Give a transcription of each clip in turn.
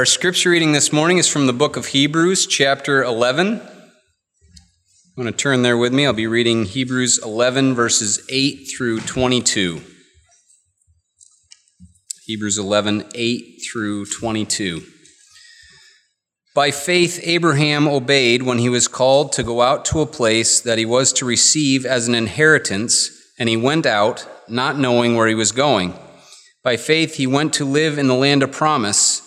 Our scripture reading this morning is from the book of Hebrews, chapter 11. I'm going to turn there with me. I'll be reading Hebrews 11, verses 8 through 22. Hebrews 11, 8 through 22. By faith, Abraham obeyed when he was called to go out to a place that he was to receive as an inheritance, and he went out, not knowing where he was going. By faith, he went to live in the land of promise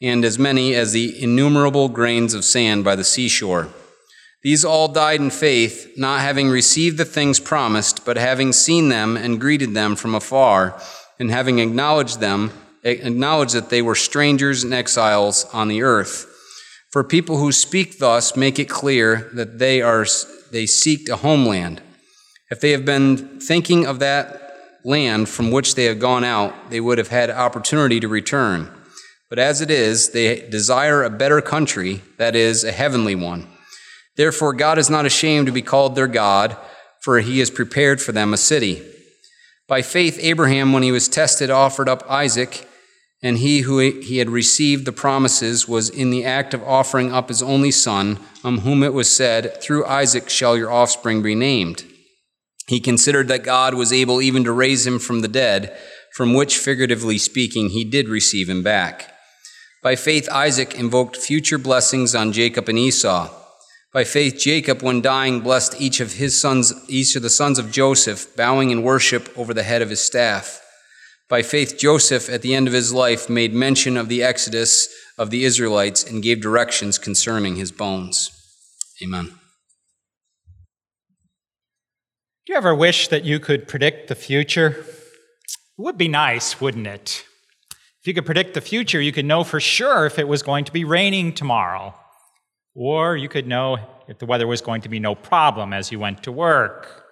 and as many as the innumerable grains of sand by the seashore. These all died in faith, not having received the things promised, but having seen them and greeted them from afar, and having acknowledged them, acknowledged that they were strangers and exiles on the earth. For people who speak thus make it clear that they are they seek a homeland. If they have been thinking of that land from which they have gone out, they would have had opportunity to return. But as it is, they desire a better country, that is, a heavenly one. Therefore, God is not ashamed to be called their God, for he has prepared for them a city. By faith, Abraham, when he was tested, offered up Isaac, and he who he had received the promises was in the act of offering up his only son, on whom it was said, Through Isaac shall your offspring be named. He considered that God was able even to raise him from the dead, from which, figuratively speaking, he did receive him back. By faith, Isaac invoked future blessings on Jacob and Esau. By faith, Jacob, when dying, blessed each of his sons, each of the sons of Joseph, bowing in worship over the head of his staff. By faith, Joseph, at the end of his life, made mention of the exodus of the Israelites and gave directions concerning his bones. Amen. Do you ever wish that you could predict the future? It would be nice, wouldn't it? If you could predict the future, you could know for sure if it was going to be raining tomorrow. Or you could know if the weather was going to be no problem as you went to work.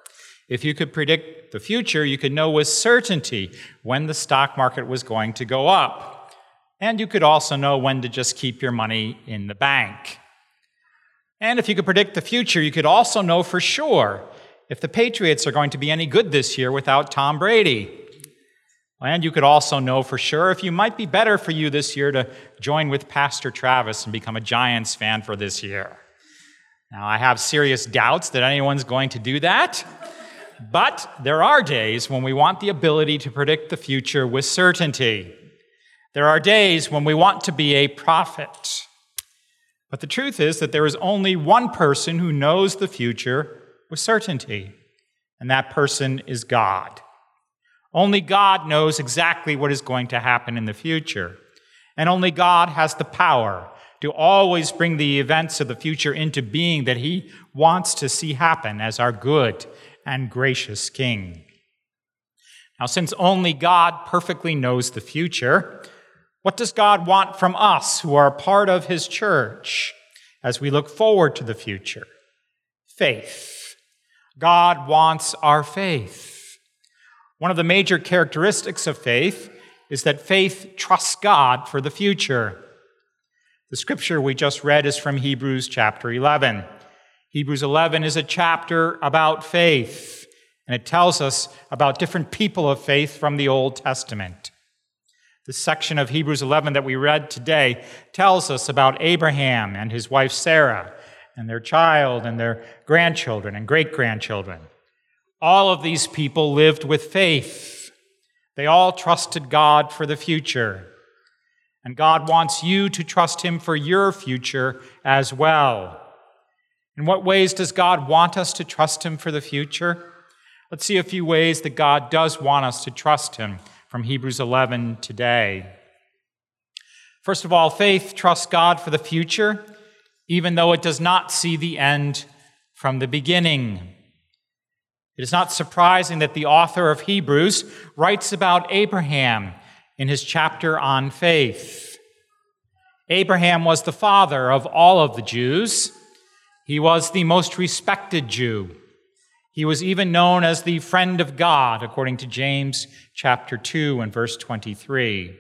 If you could predict the future, you could know with certainty when the stock market was going to go up. And you could also know when to just keep your money in the bank. And if you could predict the future, you could also know for sure if the Patriots are going to be any good this year without Tom Brady. And you could also know for sure if you might be better for you this year to join with Pastor Travis and become a Giants fan for this year. Now, I have serious doubts that anyone's going to do that, but there are days when we want the ability to predict the future with certainty. There are days when we want to be a prophet. But the truth is that there is only one person who knows the future with certainty, and that person is God. Only God knows exactly what is going to happen in the future. And only God has the power to always bring the events of the future into being that He wants to see happen as our good and gracious King. Now, since only God perfectly knows the future, what does God want from us who are part of His church as we look forward to the future? Faith. God wants our faith. One of the major characteristics of faith is that faith trusts God for the future. The scripture we just read is from Hebrews chapter 11. Hebrews 11 is a chapter about faith, and it tells us about different people of faith from the Old Testament. The section of Hebrews 11 that we read today tells us about Abraham and his wife Sarah and their child and their grandchildren and great grandchildren. All of these people lived with faith. They all trusted God for the future. And God wants you to trust Him for your future as well. In what ways does God want us to trust Him for the future? Let's see a few ways that God does want us to trust Him from Hebrews 11 today. First of all, faith trusts God for the future, even though it does not see the end from the beginning. It is not surprising that the author of Hebrews writes about Abraham in his chapter on faith. Abraham was the father of all of the Jews. He was the most respected Jew. He was even known as the friend of God, according to James chapter 2 and verse 23.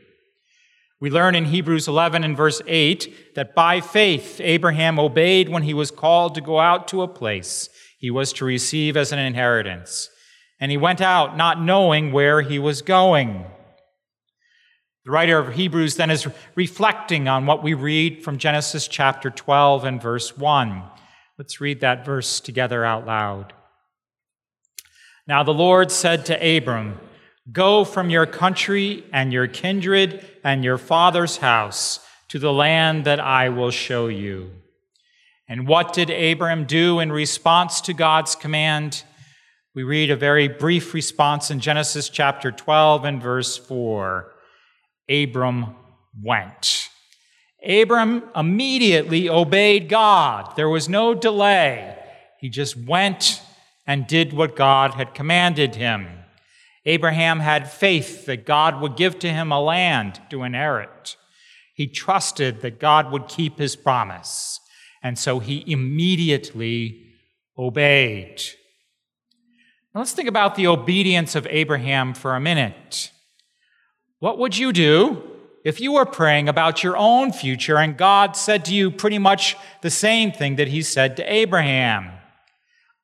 We learn in Hebrews 11 and verse 8 that by faith Abraham obeyed when he was called to go out to a place he was to receive as an inheritance. And he went out not knowing where he was going. The writer of Hebrews then is reflecting on what we read from Genesis chapter 12 and verse 1. Let's read that verse together out loud. Now the Lord said to Abram, Go from your country and your kindred and your father's house to the land that I will show you. And what did Abram do in response to God's command? We read a very brief response in Genesis chapter 12 and verse 4. Abram went. Abram immediately obeyed God. There was no delay. He just went and did what God had commanded him. Abraham had faith that God would give to him a land to inherit. He trusted that God would keep his promise, and so he immediately obeyed. Now let's think about the obedience of Abraham for a minute. What would you do if you were praying about your own future and God said to you pretty much the same thing that he said to Abraham?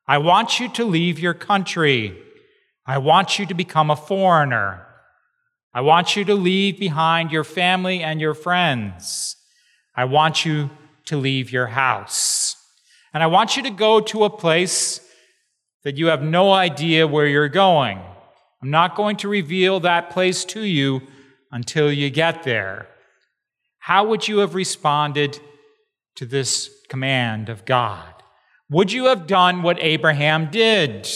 I want you to leave your country I want you to become a foreigner. I want you to leave behind your family and your friends. I want you to leave your house. And I want you to go to a place that you have no idea where you're going. I'm not going to reveal that place to you until you get there. How would you have responded to this command of God? Would you have done what Abraham did?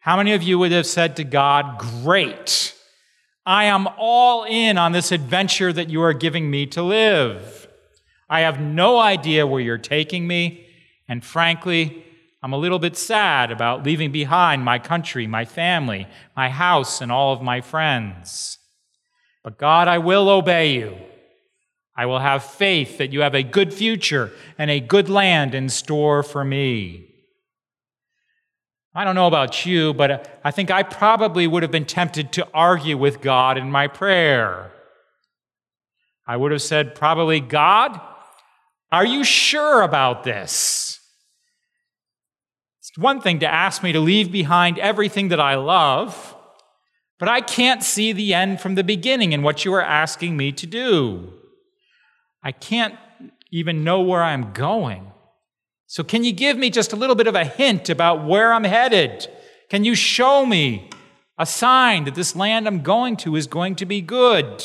How many of you would have said to God, Great, I am all in on this adventure that you are giving me to live? I have no idea where you're taking me, and frankly, I'm a little bit sad about leaving behind my country, my family, my house, and all of my friends. But God, I will obey you. I will have faith that you have a good future and a good land in store for me. I don't know about you, but I think I probably would have been tempted to argue with God in my prayer. I would have said, probably, God, are you sure about this? It's one thing to ask me to leave behind everything that I love, but I can't see the end from the beginning in what you are asking me to do. I can't even know where I'm going. So, can you give me just a little bit of a hint about where I'm headed? Can you show me a sign that this land I'm going to is going to be good?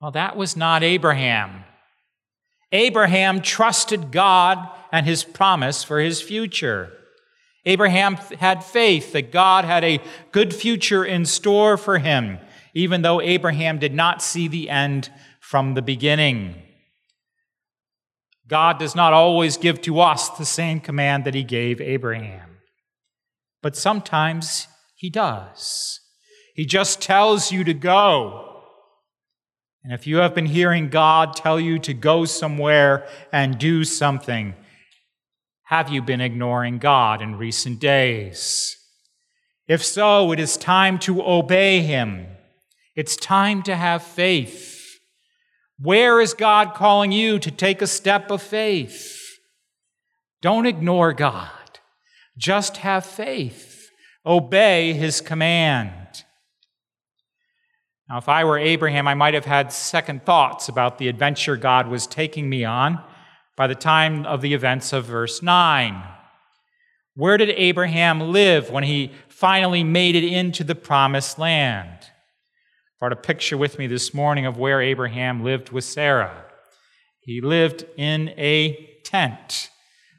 Well, that was not Abraham. Abraham trusted God and his promise for his future. Abraham had faith that God had a good future in store for him, even though Abraham did not see the end from the beginning. God does not always give to us the same command that he gave Abraham, but sometimes he does. He just tells you to go. And if you have been hearing God tell you to go somewhere and do something, have you been ignoring God in recent days? If so, it is time to obey Him. It's time to have faith. Where is God calling you to take a step of faith? Don't ignore God. Just have faith. Obey his command. Now, if I were Abraham, I might have had second thoughts about the adventure God was taking me on by the time of the events of verse 9. Where did Abraham live when he finally made it into the promised land? brought a picture with me this morning of where Abraham lived with Sarah. He lived in a tent.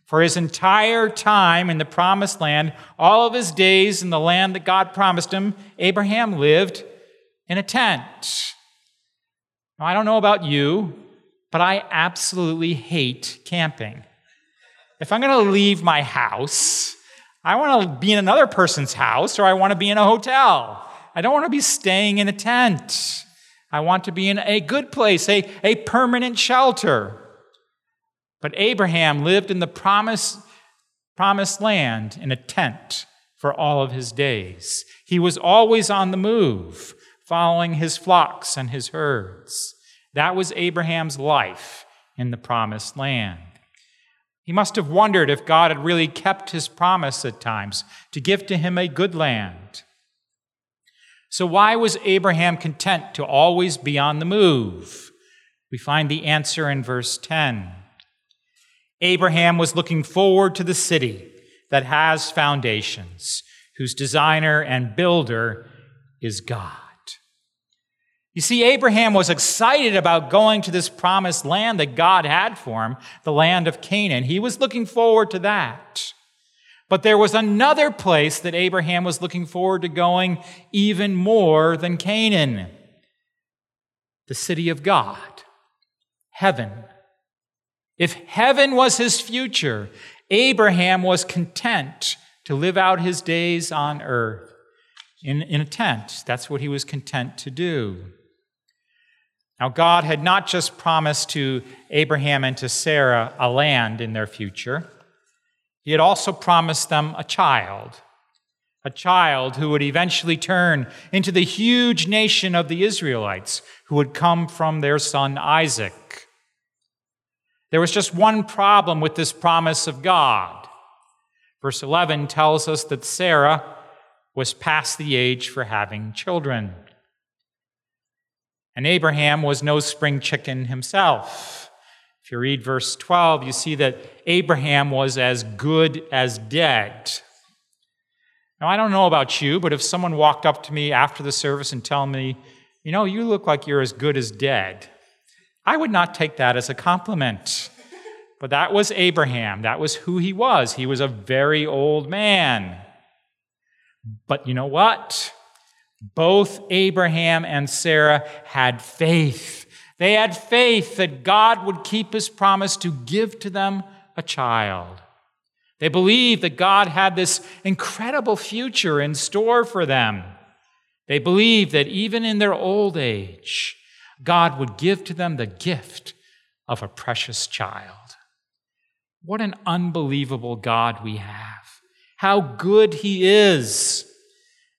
For his entire time in the promised land, all of his days in the land that God promised him, Abraham lived in a tent. Now, I don't know about you, but I absolutely hate camping. If I'm going to leave my house, I want to be in another person's house or I want to be in a hotel. I don't want to be staying in a tent. I want to be in a good place, a, a permanent shelter. But Abraham lived in the promise, promised land in a tent for all of his days. He was always on the move, following his flocks and his herds. That was Abraham's life in the promised land. He must have wondered if God had really kept his promise at times to give to him a good land. So, why was Abraham content to always be on the move? We find the answer in verse 10. Abraham was looking forward to the city that has foundations, whose designer and builder is God. You see, Abraham was excited about going to this promised land that God had for him, the land of Canaan. He was looking forward to that. But there was another place that Abraham was looking forward to going even more than Canaan the city of God, heaven. If heaven was his future, Abraham was content to live out his days on earth in, in a tent. That's what he was content to do. Now, God had not just promised to Abraham and to Sarah a land in their future, He had also promised them a child, a child who would eventually turn into the huge nation of the Israelites, who would come from their son Isaac. There was just one problem with this promise of God. Verse 11 tells us that Sarah was past the age for having children. And Abraham was no spring chicken himself. If you read verse 12, you see that Abraham was as good as dead. Now, I don't know about you, but if someone walked up to me after the service and told me, you know, you look like you're as good as dead, I would not take that as a compliment. But that was Abraham. That was who he was. He was a very old man. But you know what? Both Abraham and Sarah had faith. They had faith that God would keep his promise to give to them a child. They believed that God had this incredible future in store for them. They believed that even in their old age, God would give to them the gift of a precious child. What an unbelievable God we have. How good he is.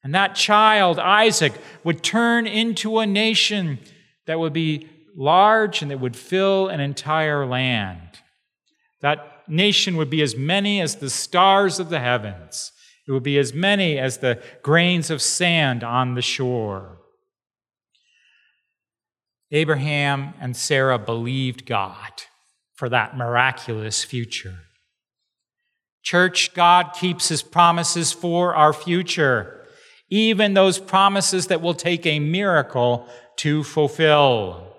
And that child, Isaac, would turn into a nation that would be large and that would fill an entire land. That nation would be as many as the stars of the heavens. It would be as many as the grains of sand on the shore. Abraham and Sarah believed God for that miraculous future. Church, God keeps his promises for our future even those promises that will take a miracle to fulfill.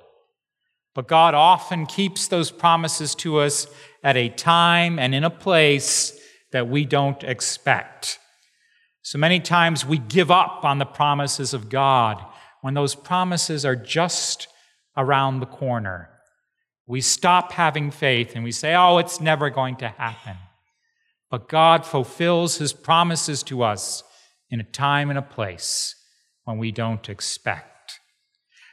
But God often keeps those promises to us at a time and in a place that we don't expect. So many times we give up on the promises of God when those promises are just around the corner. We stop having faith and we say, oh, it's never going to happen. But God fulfills his promises to us in a time and a place when we don't expect.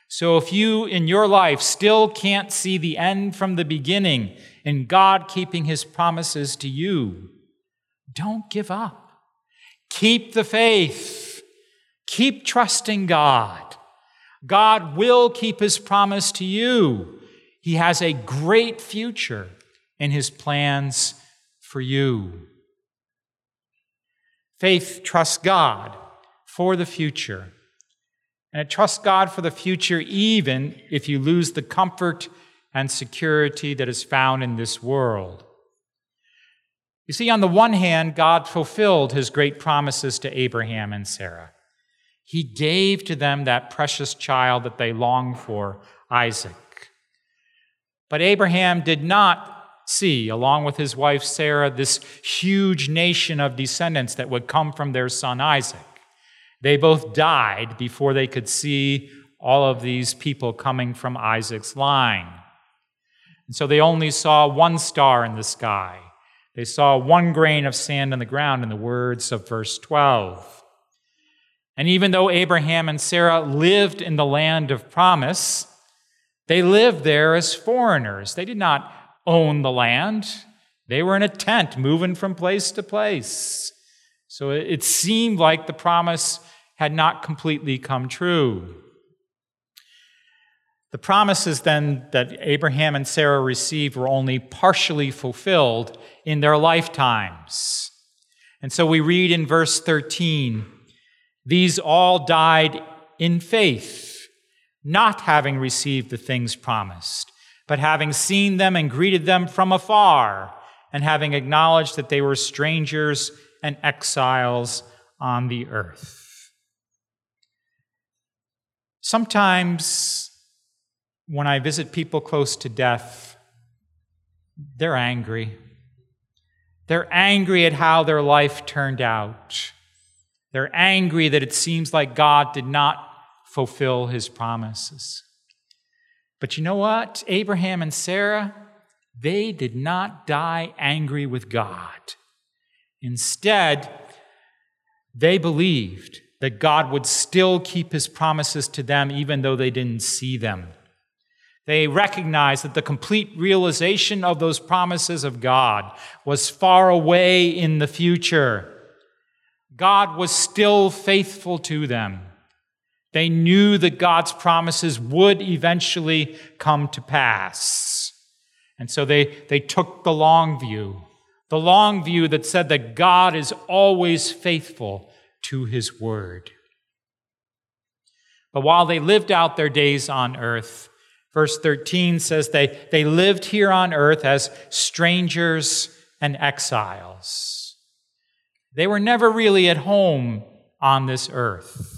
So if you in your life still can't see the end from the beginning in God keeping his promises to you, don't give up. Keep the faith. Keep trusting God. God will keep his promise to you. He has a great future in his plans for you. Faith trusts God for the future. And it trusts God for the future even if you lose the comfort and security that is found in this world. You see, on the one hand, God fulfilled his great promises to Abraham and Sarah. He gave to them that precious child that they longed for, Isaac. But Abraham did not see, along with his wife Sarah, this huge nation of descendants that would come from their son Isaac. They both died before they could see all of these people coming from Isaac's line. And so they only saw one star in the sky. They saw one grain of sand on the ground, in the words of verse 12. And even though Abraham and Sarah lived in the land of promise, they lived there as foreigners. They did not own the land, they were in a tent moving from place to place. So it seemed like the promise had not completely come true. The promises then that Abraham and Sarah received were only partially fulfilled in their lifetimes. And so we read in verse 13 these all died in faith, not having received the things promised, but having seen them and greeted them from afar, and having acknowledged that they were strangers and exiles on the earth. Sometimes when I visit people close to death, they're angry. They're angry at how their life turned out. They're angry that it seems like God did not fulfill his promises. But you know what? Abraham and Sarah, they did not die angry with God. Instead, they believed that God would still keep his promises to them even though they didn't see them. They recognized that the complete realization of those promises of God was far away in the future. God was still faithful to them. They knew that God's promises would eventually come to pass. And so they, they took the long view, the long view that said that God is always faithful to his word. But while they lived out their days on earth, Verse 13 says they, they lived here on earth as strangers and exiles. They were never really at home on this earth.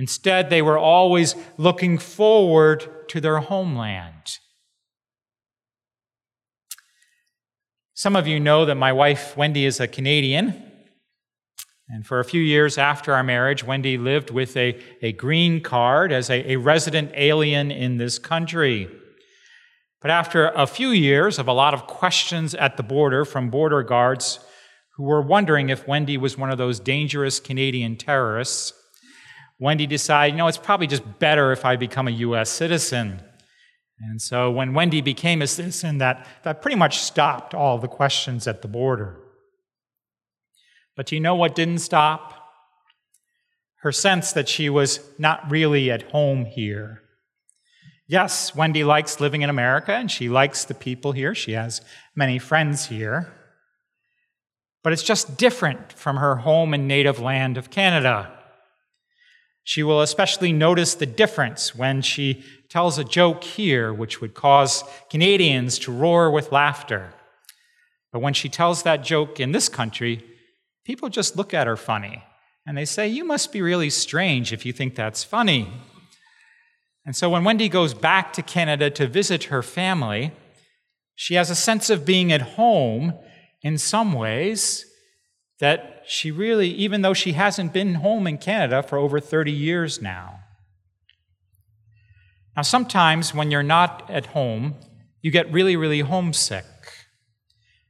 Instead, they were always looking forward to their homeland. Some of you know that my wife, Wendy, is a Canadian. And for a few years after our marriage, Wendy lived with a, a green card as a, a resident alien in this country. But after a few years of a lot of questions at the border from border guards who were wondering if Wendy was one of those dangerous Canadian terrorists, Wendy decided, you know, it's probably just better if I become a U.S. citizen. And so when Wendy became a citizen, that, that pretty much stopped all the questions at the border. But you know what didn't stop? Her sense that she was not really at home here. Yes, Wendy likes living in America and she likes the people here. She has many friends here. But it's just different from her home and native land of Canada. She will especially notice the difference when she tells a joke here, which would cause Canadians to roar with laughter. But when she tells that joke in this country, people just look at her funny and they say, You must be really strange if you think that's funny. And so when Wendy goes back to Canada to visit her family, she has a sense of being at home in some ways that she really, even though she hasn't been home in Canada for over 30 years now. Now, sometimes when you're not at home, you get really, really homesick.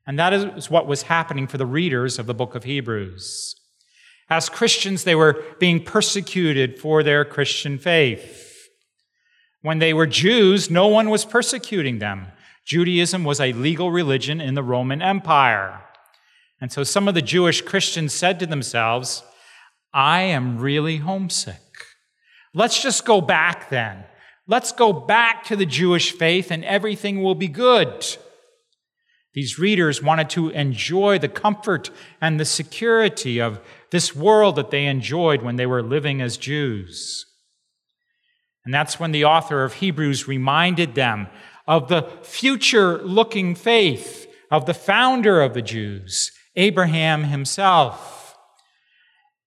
And that is what was happening for the readers of the book of Hebrews. As Christians, they were being persecuted for their Christian faith. When they were Jews, no one was persecuting them. Judaism was a legal religion in the Roman Empire. And so some of the Jewish Christians said to themselves, I am really homesick. Let's just go back then. Let's go back to the Jewish faith and everything will be good. These readers wanted to enjoy the comfort and the security of this world that they enjoyed when they were living as Jews. And that's when the author of Hebrews reminded them of the future looking faith of the founder of the Jews, Abraham himself.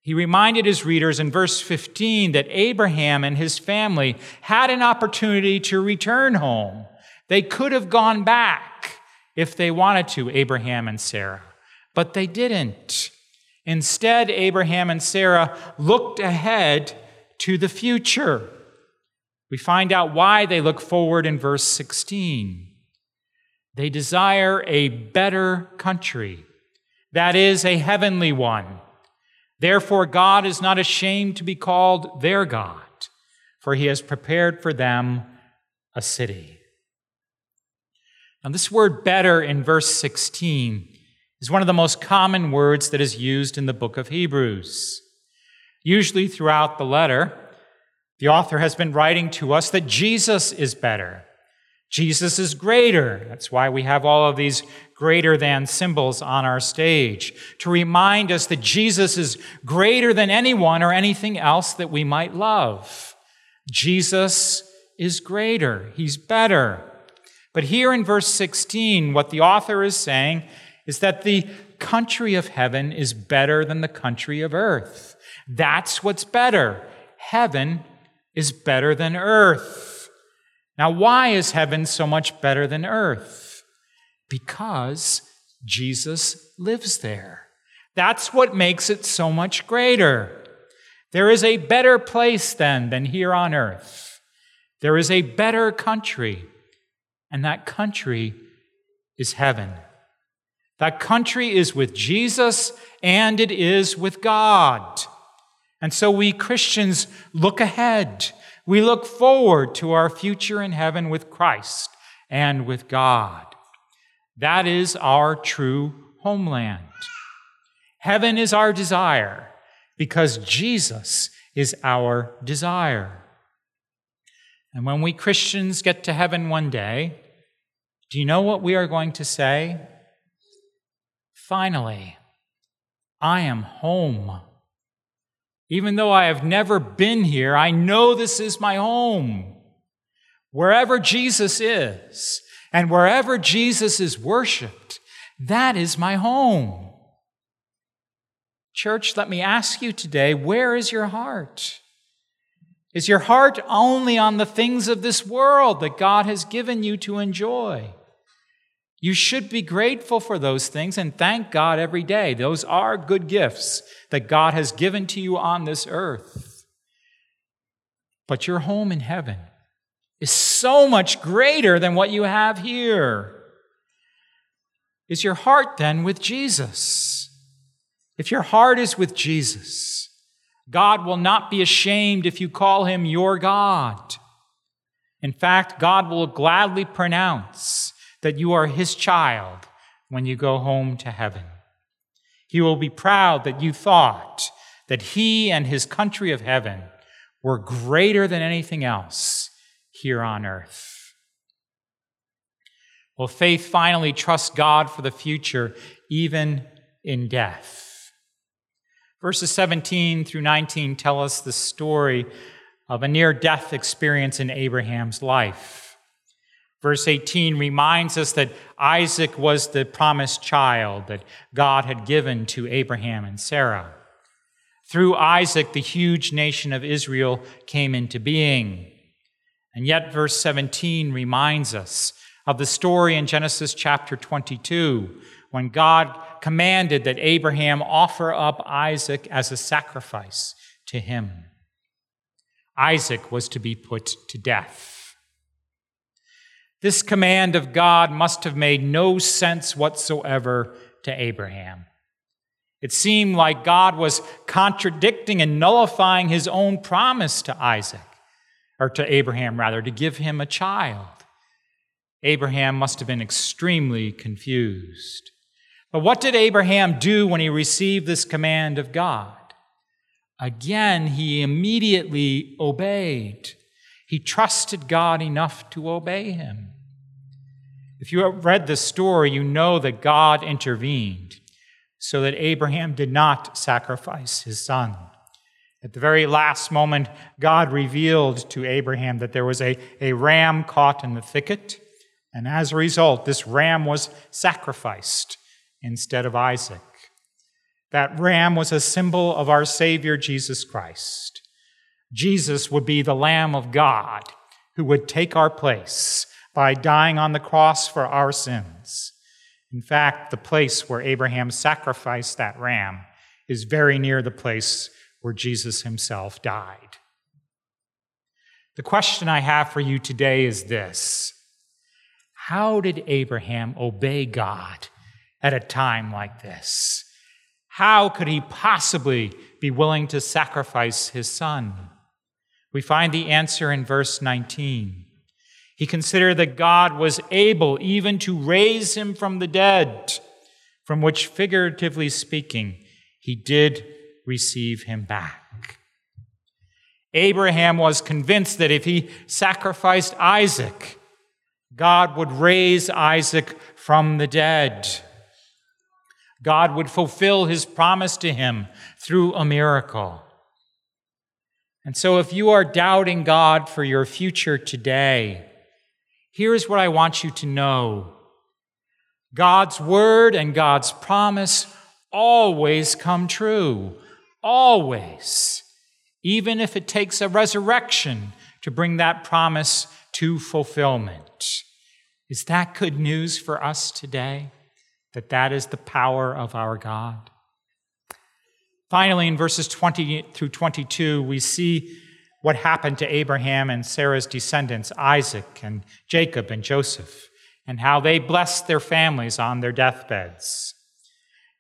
He reminded his readers in verse 15 that Abraham and his family had an opportunity to return home. They could have gone back if they wanted to, Abraham and Sarah. But they didn't. Instead, Abraham and Sarah looked ahead to the future. We find out why they look forward in verse 16. They desire a better country, that is, a heavenly one. Therefore, God is not ashamed to be called their God, for he has prepared for them a city. Now, this word better in verse 16 is one of the most common words that is used in the book of Hebrews. Usually, throughout the letter, the author has been writing to us that Jesus is better. Jesus is greater. That's why we have all of these greater than symbols on our stage to remind us that Jesus is greater than anyone or anything else that we might love. Jesus is greater. He's better. But here in verse 16, what the author is saying is that the country of heaven is better than the country of earth. That's what's better. Heaven is better than earth. Now, why is heaven so much better than earth? Because Jesus lives there. That's what makes it so much greater. There is a better place then than here on earth. There is a better country and that country is heaven. That country is with Jesus and it is with God. And so we Christians look ahead. We look forward to our future in heaven with Christ and with God. That is our true homeland. Heaven is our desire because Jesus is our desire. And when we Christians get to heaven one day, do you know what we are going to say? Finally, I am home. Even though I have never been here, I know this is my home. Wherever Jesus is and wherever Jesus is worshiped, that is my home. Church, let me ask you today where is your heart? Is your heart only on the things of this world that God has given you to enjoy? You should be grateful for those things and thank God every day. Those are good gifts that God has given to you on this earth. But your home in heaven is so much greater than what you have here. Is your heart then with Jesus? If your heart is with Jesus, God will not be ashamed if you call him your God. In fact, God will gladly pronounce that you are his child when you go home to heaven. He will be proud that you thought that he and his country of heaven were greater than anything else here on earth. Well, faith finally trusts God for the future, even in death. Verses 17 through 19 tell us the story of a near death experience in Abraham's life. Verse 18 reminds us that Isaac was the promised child that God had given to Abraham and Sarah. Through Isaac, the huge nation of Israel came into being. And yet, verse 17 reminds us of the story in Genesis chapter 22 when God commanded that Abraham offer up Isaac as a sacrifice to him. Isaac was to be put to death. This command of God must have made no sense whatsoever to Abraham. It seemed like God was contradicting and nullifying his own promise to Isaac, or to Abraham, rather, to give him a child. Abraham must have been extremely confused. But what did Abraham do when he received this command of God? Again, he immediately obeyed. He trusted God enough to obey him. If you have read the story, you know that God intervened so that Abraham did not sacrifice his son. At the very last moment, God revealed to Abraham that there was a, a ram caught in the thicket, and as a result, this ram was sacrificed instead of Isaac. That ram was a symbol of our Savior Jesus Christ. Jesus would be the Lamb of God who would take our place by dying on the cross for our sins. In fact, the place where Abraham sacrificed that ram is very near the place where Jesus himself died. The question I have for you today is this How did Abraham obey God at a time like this? How could he possibly be willing to sacrifice his son? We find the answer in verse 19. He considered that God was able even to raise him from the dead, from which, figuratively speaking, he did receive him back. Abraham was convinced that if he sacrificed Isaac, God would raise Isaac from the dead. God would fulfill his promise to him through a miracle. And so, if you are doubting God for your future today, here's what I want you to know God's word and God's promise always come true. Always. Even if it takes a resurrection to bring that promise to fulfillment. Is that good news for us today? That that is the power of our God? Finally, in verses 20 through 22, we see what happened to Abraham and Sarah's descendants, Isaac and Jacob and Joseph, and how they blessed their families on their deathbeds.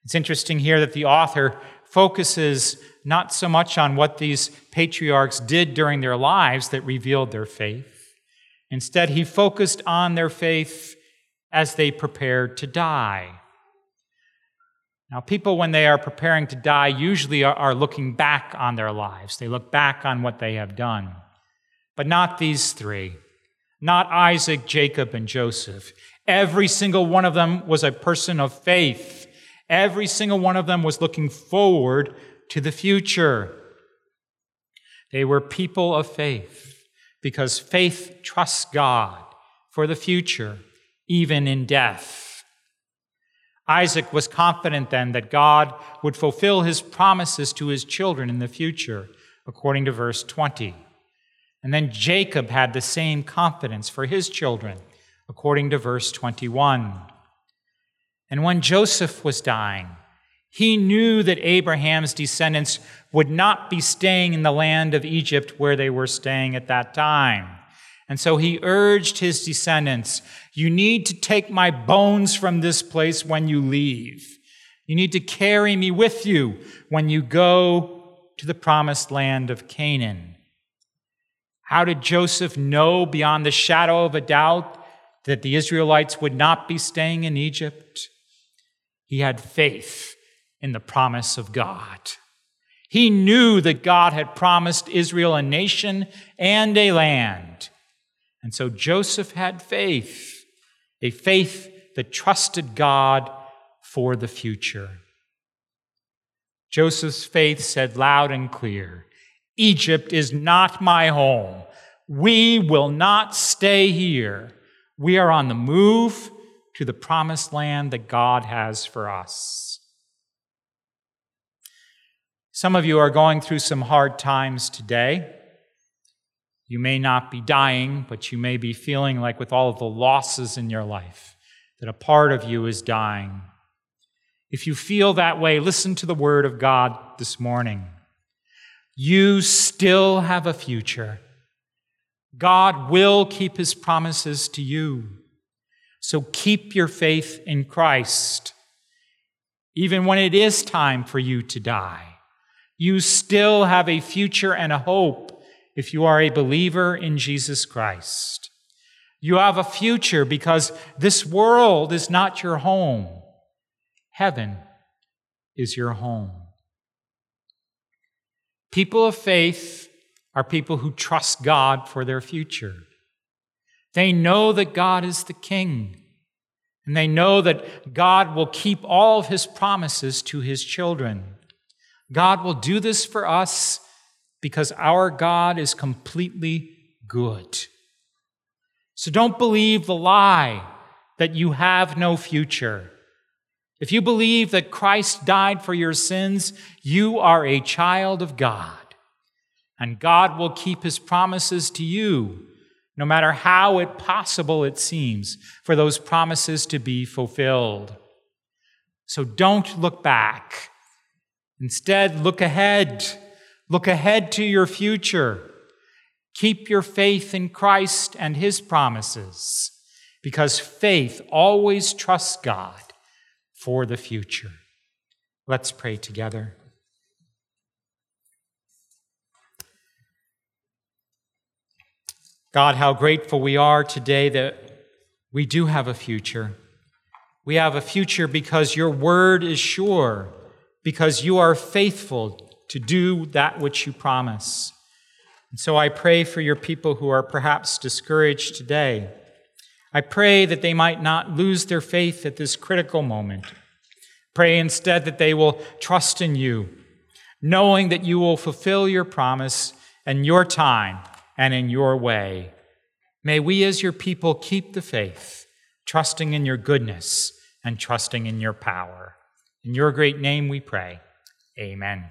It's interesting here that the author focuses not so much on what these patriarchs did during their lives that revealed their faith. Instead, he focused on their faith as they prepared to die. Now, people, when they are preparing to die, usually are, looking back on their lives. They look back on what they have done. But not these three. Not Isaac, Jacob, and Joseph. Every single one of them was a person of faith. Every single one of them was looking forward to the future. They were people of faith because faith trusts God for the future, even in death. Isaac was confident then that God would fulfill his promises to his children in the future, according to verse 20. And then Jacob had the same confidence for his children, according to verse 21. And when Joseph was dying, he knew that Abraham's descendants would not be staying in the land of Egypt where they were staying at that time. And so he urged his descendants, You need to take my bones from this place when you leave. You need to carry me with you when you go to the promised land of Canaan. How did Joseph know beyond the shadow of a doubt that the Israelites would not be staying in Egypt? He had faith in the promise of God. He knew that God had promised Israel a nation and a land. And so Joseph had faith, a faith that trusted God for the future. Joseph's faith said loud and clear Egypt is not my home. We will not stay here. We are on the move to the promised land that God has for us. Some of you are going through some hard times today. You may not be dying, but you may be feeling like, with all of the losses in your life, that a part of you is dying. If you feel that way, listen to the word of God this morning. You still have a future. God will keep his promises to you. So keep your faith in Christ, even when it is time for you to die. You still have a future and a hope if you are a believer in Jesus Christ. You have a future because this world is not your home. Heaven is your home. People of faith are people who trust God for their future. They know that God is the King, and they know that God will keep all of his promises to his children. God will do this for us because our God is completely good. So don't believe the lie that you have no future. If you believe that Christ died for your sins, you are a child of God. And God will keep his promises to you, no matter how impossible it seems for those promises to be fulfilled. So don't look back. Instead, look ahead. Look ahead to your future. Keep your faith in Christ and his promises, because faith always trusts God for the future. Let's pray together. God, how grateful we are today that we do have a future. We have a future because your word is sure, because you are faithful to do that which you promise. And so I pray for your people who are perhaps discouraged today. I pray that they might not lose their faith at this critical moment. Pray instead that they will trust in you, knowing that you will fulfill your promise and your time and in your way. May we as your people keep the faith, trusting in your goodness and trusting in your power. In your great name we pray. Amen.